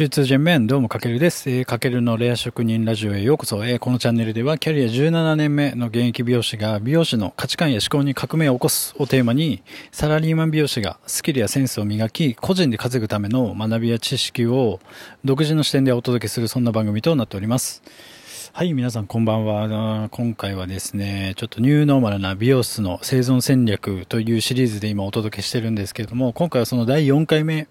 中通人面、どうもかけるです。えー、かけるのレア職人ラジオへようこそ。えー、このチャンネルでは、キャリア17年目の現役美容師が、美容師の価値観や思考に革命を起こすをテーマに、サラリーマン美容師がスキルやセンスを磨き、個人で稼ぐための学びや知識を独自の視点でお届けする、そんな番組となっております。はい、皆さんこんばんは。今回はですね、ちょっとニューノーマルな美容室の生存戦略というシリーズで今お届けしてるんですけれども、今回はその第4回目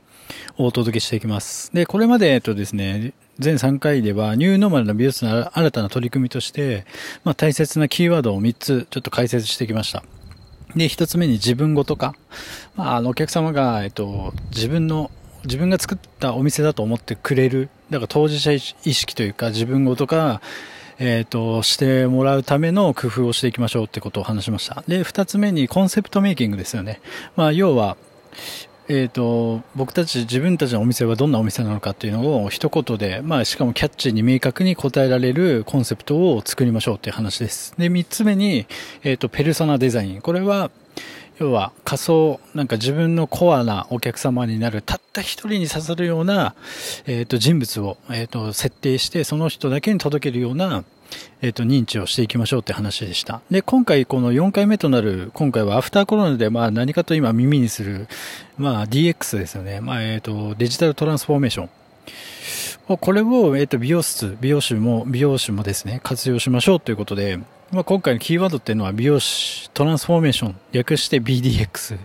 お届けしていきます。で、これまで、えっとですね、全3回ではニューノーマルな美容室の新たな取り組みとして、まあ、大切なキーワードを3つちょっと解説してきました。で、1つ目に自分ごとか、まあ、あのお客様が、えっと、自分の自分が作ったお店だと思ってくれる。だから当事者意識というか自分ごとか、えっ、ー、と、してもらうための工夫をしていきましょうってことを話しました。で、二つ目にコンセプトメイキングですよね。まあ、要は、え、ー、と、僕たち、自分たちのお店はどんなお店なのかっていうのを一言で、まあ、しかもキャッチーに明確に答えられるコンセプトを作りましょうっていう話です。で、三つ目に、えっ、ー、と、ペルソナデザイン。これは、要は仮想、なんか自分のコアなお客様になる、たった一人に刺さるような、えっ、ー、と、人物を、えっ、ー、と、設定して、その人だけに届けるような、えっ、ー、と、認知をしていきましょうって話でした。で、今回この4回目となる、今回はアフターコロナで、まあ何かと今耳にする、まあ DX ですよね。まあえっ、と、デジタルトランスフォーメーション。これを、えっ、と、美容室、美容師も、美容師もですね、活用しましょうということで、まあ、今回のキーワードっていうのは美容師トランスフォーメーション、略して BDX。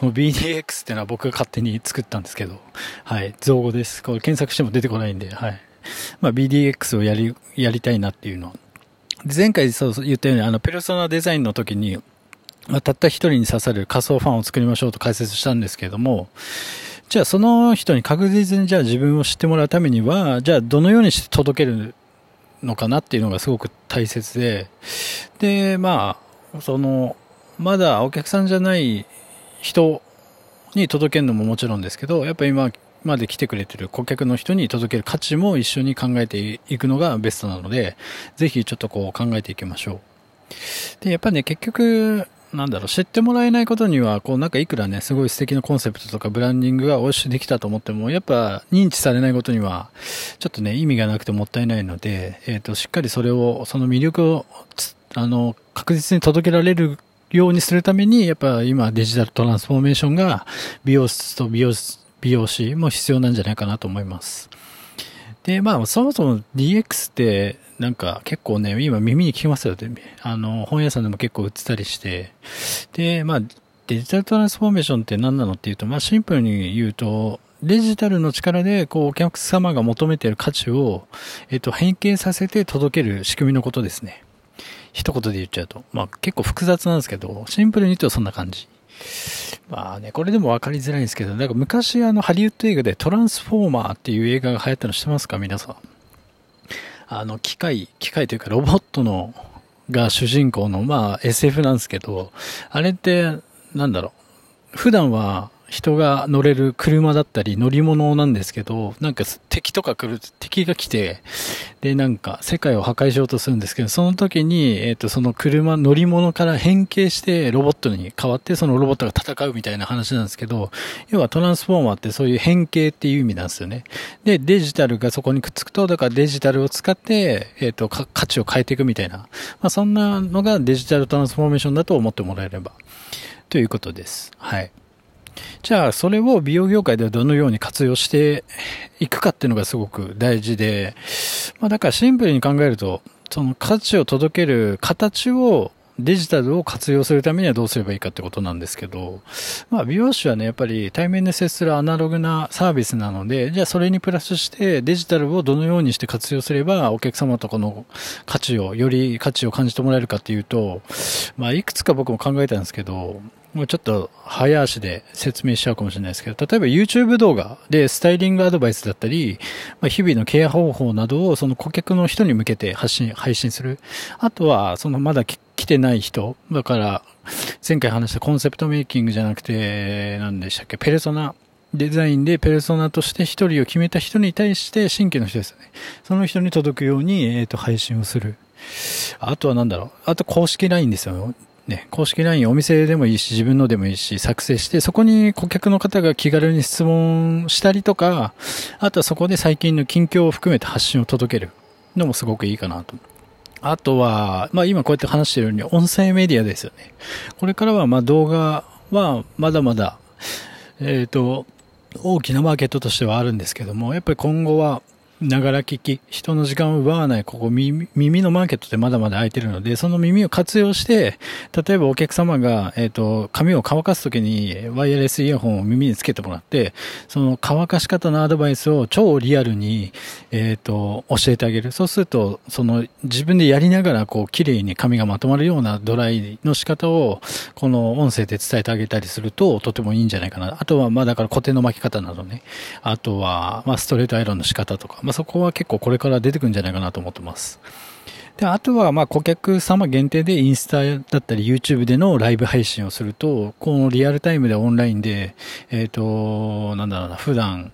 この BDX っていうのは僕が勝手に作ったんですけど、はい、造語です。これ検索しても出てこないんで、はい。まあ、BDX をやり、やりたいなっていうのは。前回そう言ったように、あの、ペルソナデザインの時に、まあ、たった一人に刺さる仮想ファンを作りましょうと解説したんですけれども、じゃあその人に確実にじゃあ自分を知ってもらうためには、じゃあどのようにして届けるのかなっていうのがすごく大切で、で、まあ、その、まだお客さんじゃない人に届けるのももちろんですけど、やっぱ今まで来てくれてる顧客の人に届ける価値も一緒に考えていくのがベストなので、ぜひちょっとこう考えていきましょう。で、やっぱね、結局、なんだろう、知ってもらえないことには、こうなんかいくらね、すごい素敵なコンセプトとかブランディングがおしできたと思っても、やっぱ認知されないことには、ちょっとね、意味がなくてもったいないので、えっ、ー、と、しっかりそれを、その魅力を、あの、確実に届けられるようにするために、やっぱ今デジタルトランスフォーメーションが美容室と美容美容師も必要なんじゃないかなと思います。で、まあ、そもそも DX って、なんか結構ね、今耳に聞きますよって。あの、本屋さんでも結構売ってたりして。で、まあ、デジタルトランスフォーメーションって何なのっていうと、まあ、シンプルに言うと、デジタルの力で、こう、お客様が求めている価値を、えっと、変形させて届ける仕組みのことですね。一言で言っちゃうと。まあ、結構複雑なんですけど、シンプルに言うとそんな感じ。まあね、これでも分かりづらいんですけど、なんか昔あのハリウッド映画でトランスフォーマーっていう映画が流行ったの知ってますか？皆さん。あの、機械、機械というかロボットの、が主人公の、まあ SF なんですけど、あれって、なんだろう。普段は人が乗れる車だったり乗り物なんですけど、なんか敵とか来る、敵が来て、で、なんか世界を破壊しようとするんですけど、その時に、えっ、ー、と、その車、乗り物から変形してロボットに変わって、そのロボットが戦うみたいな話なんですけど、要はトランスフォーマーってそういう変形っていう意味なんですよね。で、デジタルがそこにくっつくと、だからデジタルを使って、えっ、ー、と、価値を変えていくみたいな、まあ、そんなのがデジタルトランスフォーメーションだと思ってもらえれば、ということです。はい。じゃあ、それを美容業界ではどのように活用していくかっていうのがすごく大事で、まあ、だからシンプルに考えると、その価値を届ける形をデジタルを活用するためにはどうすればいいかってことなんですけど、まあ美容師はね、やっぱり対面で接するアナログなサービスなので、じゃあそれにプラスしてデジタルをどのようにして活用すればお客様とこの価値を、より価値を感じてもらえるかっていうと、まあいくつか僕も考えたんですけど、もうちょっと早足で説明しちゃうかもしれないですけど、例えば YouTube 動画でスタイリングアドバイスだったり、まあ、日々のケア方法などをその顧客の人に向けて発信、配信する。あとは、そのまだ来てない人、だから、前回話したコンセプトメイキングじゃなくて、何でしたっけ、ペルソナ。デザインでペルソナとして一人を決めた人に対して新規の人ですよね。その人に届くように、えっ、ー、と、配信をする。あとは何だろう。あと公式 LINE ですよ。ね、公式 LINE お店でもいいし、自分のでもいいし、作成して、そこに顧客の方が気軽に質問したりとか、あとはそこで最近の近況を含めて発信を届けるのもすごくいいかなと。あとは、まあ今こうやって話してるように音声メディアですよね。これからはまあ動画はまだまだ、えっ、ー、と、大きなマーケットとしてはあるんですけども、やっぱり今後はながら聞き、人の時間を奪わない、ここ耳のマーケットでまだまだ空いてるので、その耳を活用して、例えばお客様が、えっ、ー、と、髪を乾かすときにワイヤレスイヤホンを耳につけてもらって、その乾かし方のアドバイスを超リアルに、えっ、ー、と、教えてあげる。そうすると、その自分でやりながら、こう、綺麗に髪がまとまるようなドライの仕方を、この音声で伝えてあげたりすると、とてもいいんじゃないかな。あとは、まあだから固定の巻き方などね。あとは、まあストレートアイロンの仕方とか、まあ、そこは結構これから出てくるんじゃないかなと思ってます。で、あとは、ま、顧客様限定でインスタだったり YouTube でのライブ配信をすると、このリアルタイムでオンラインで、えっ、ー、と、なんだろうな、普段、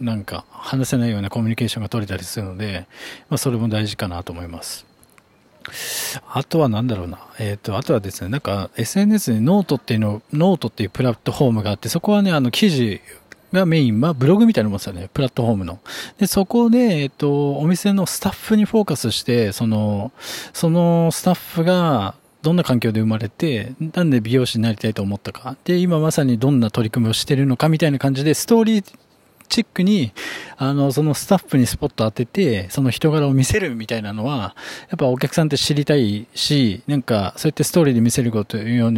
なんか話せないようなコミュニケーションが取れたりするので、まあ、それも大事かなと思います。あとはなんだろうな。えっ、ー、と、あとはですね、なんか SNS にノートっていうの、ノートっていうプラットフォームがあって、そこはね、あの記事がメイン、まあブログみたいなもんですよね、プラットフォームの。で、そこで、えっと、お店のスタッフにフォーカスして、その、そのスタッフが、どんな環境で生まれて、なんで美容師になりたいと思ったか。で、今まさにどんな取り組みをしてるのかみたいな感じで、ストーリーチックに、あの、そのスタッフにスポット当てて、その人柄を見せるみたいなのは、やっぱお客さんって知りたいし、なんか、そうやってストーリーで見せることによ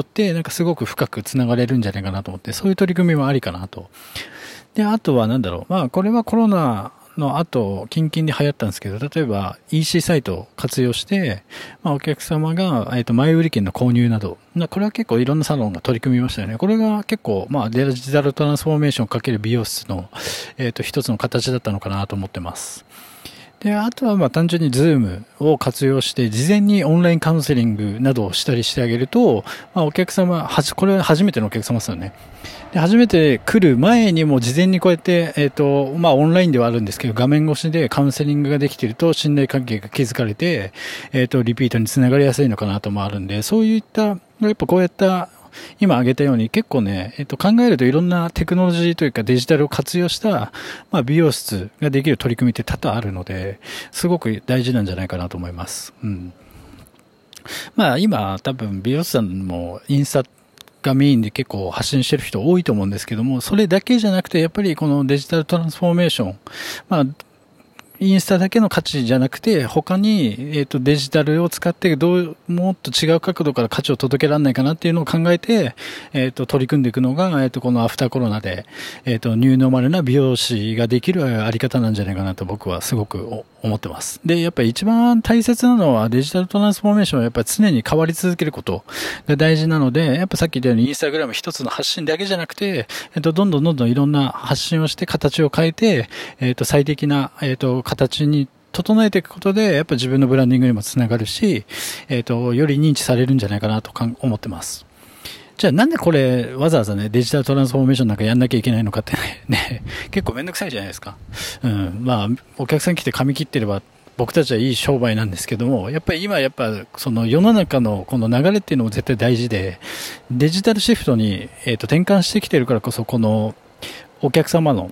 って、なんかすごく深く繋がれるんじゃないかなと思って、そういう取り組みもありかなと。で、あとはなんだろう。まあ、これはコロナの後、近々で流行ったんですけど、例えば EC サイトを活用して、まあ、お客様が、えっ、ー、と、前売り券の購入など、これは結構いろんなサロンが取り組みましたよね。これが結構、まあ、デジタルトランスフォーメーションをかける美容室の、えっ、ー、と、一つの形だったのかなと思ってます。で、あとはまあ単純に Zoom を活用して、事前にオンラインカウンセリングなどをしたりしてあげると、まあお客様、はじ、これは初めてのお客様ですよね。で、初めて来る前にも事前にこうやって、えっ、ー、と、まあオンラインではあるんですけど、画面越しでカウンセリングができていると信頼関係が築かれて、えっ、ー、と、リピートにつながりやすいのかなともあるんで、そういった、やっぱこうやった今挙げたように結構ね、えっと、考えるといろんなテクノロジーというかデジタルを活用した、まあ、美容室ができる取り組みって多々あるので、すごく大事なんじゃないかなと思います。うん。まあ今多分美容師さんもインスタがメインで結構発信してる人多いと思うんですけども、それだけじゃなくてやっぱりこのデジタルトランスフォーメーション、まあインスタだけの価値じゃなくて、他に、えっ、と、デジタルを使って、どう、もっと違う角度から価値を届けられないかなっていうのを考えて、えっ、と、取り組んでいくのが、えっ、と、このアフターコロナで、えっ、と、ニューノーマルな美容師ができるあり方なんじゃないかなと僕はすごく思ってます。で、やっぱり一番大切なのはデジタルトランスフォーメーションはやっぱり常に変わり続けることが大事なので、やっぱさっき言ったようにインスタグラム一つの発信だけじゃなくて、えっと、どんどんどんどんいろんな発信をして形を変えて、えっと、最適な、えっと、形に整えていくことで、やっぱ自分のブランディングにもつながるし、えっ、と、より認知されるんじゃないかなと思ってます。じゃあなんでこれわざわざね、デジタルトランスフォーメーションなんかやんなきゃいけないのかってね、結構めんどくさいじゃないですか。うん。まあ、お客さん来て髪切ってれば僕たちはいい商売なんですけども、やっぱり今やっぱその世の中のこの流れっていうのも絶対大事で、デジタルシフトに、えー、と転換してきてるからこそこのお客様の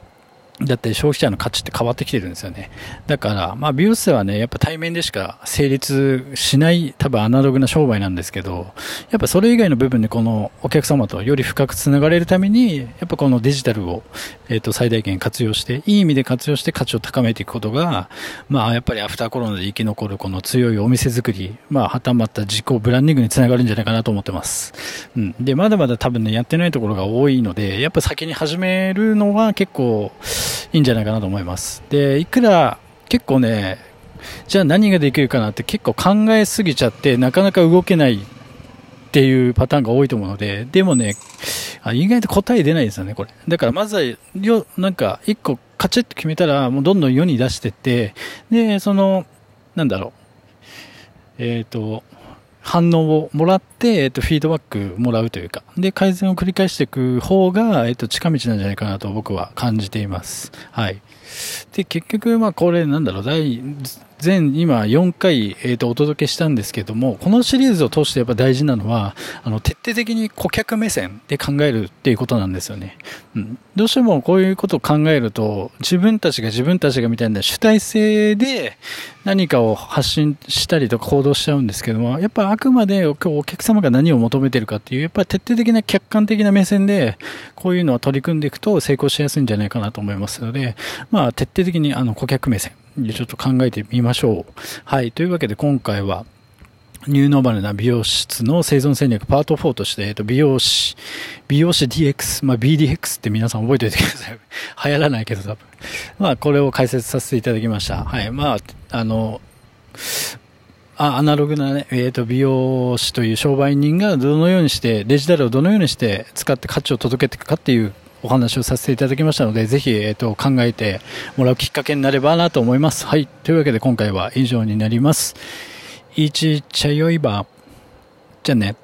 だって消費者の価値って変わってきてるんですよね。だから、まあ美容室はね、やっぱ対面でしか成立しない多分アナログな商売なんですけど、やっぱそれ以外の部分でこのお客様とより深くつながれるために、やっぱこのデジタルを、えっ、ー、と最大限活用して、いい意味で活用して価値を高めていくことが、まあやっぱりアフターコロナで生き残るこの強いお店作り、まあはたまった自己ブランディングにつながるんじゃないかなと思ってます。うん。で、まだまだ多分ね、やってないところが多いので、やっぱ先に始めるのは結構、いいんじゃないかなと思います。で、いくら結構ね、じゃあ何ができるかなって結構考えすぎちゃってなかなか動けないっていうパターンが多いと思うので、でもね、意外と答え出ないですよね、これ。だからまずは、よ、なんか一個カチッと決めたらもうどんどん世に出してって、で、その、なんだろう、えっ、ー、と、反応をもらって、えっと、フィードバックもらうというか、で、改善を繰り返していく方が、えっと、近道なんじゃないかなと僕は感じています。はい。で、結局、まあ、これ、なんだろう、第全今4回、えー、とお届けしたんですけども、このシリーズを通してやっぱ大事なのは、あの、徹底的に顧客目線で考えるっていうことなんですよね。うん。どうしてもこういうことを考えると、自分たちが自分たちがみたいな主体性で何かを発信したりとか行動しちゃうんですけども、やっぱあくまでお客様が何を求めてるかっていう、やっぱり徹底的な客観的な目線で、こういうのは取り組んでいくと成功しやすいんじゃないかなと思いますので、まあ、あ徹底的にあの顧客目線でちょっと考えてみましょう。はい。というわけで今回は、ニューノーマルな美容室の生存戦略パート4として、えっと、美容師、美容師 DX、まあ BDX って皆さん覚えておいてください。流行らないけど多分。まあこれを解説させていただきました。はい。まあ、あの、あアナログなね、えっ、ー、と、美容師という商売人がどのようにして、デジタルをどのようにして使って価値を届けていくかっていうお話をさせていただきましたので、ぜひ、えっ、と、考えてもらうきっかけになればなと思います。はい。というわけで今回は以上になります。いちちゃよいば。じゃあね。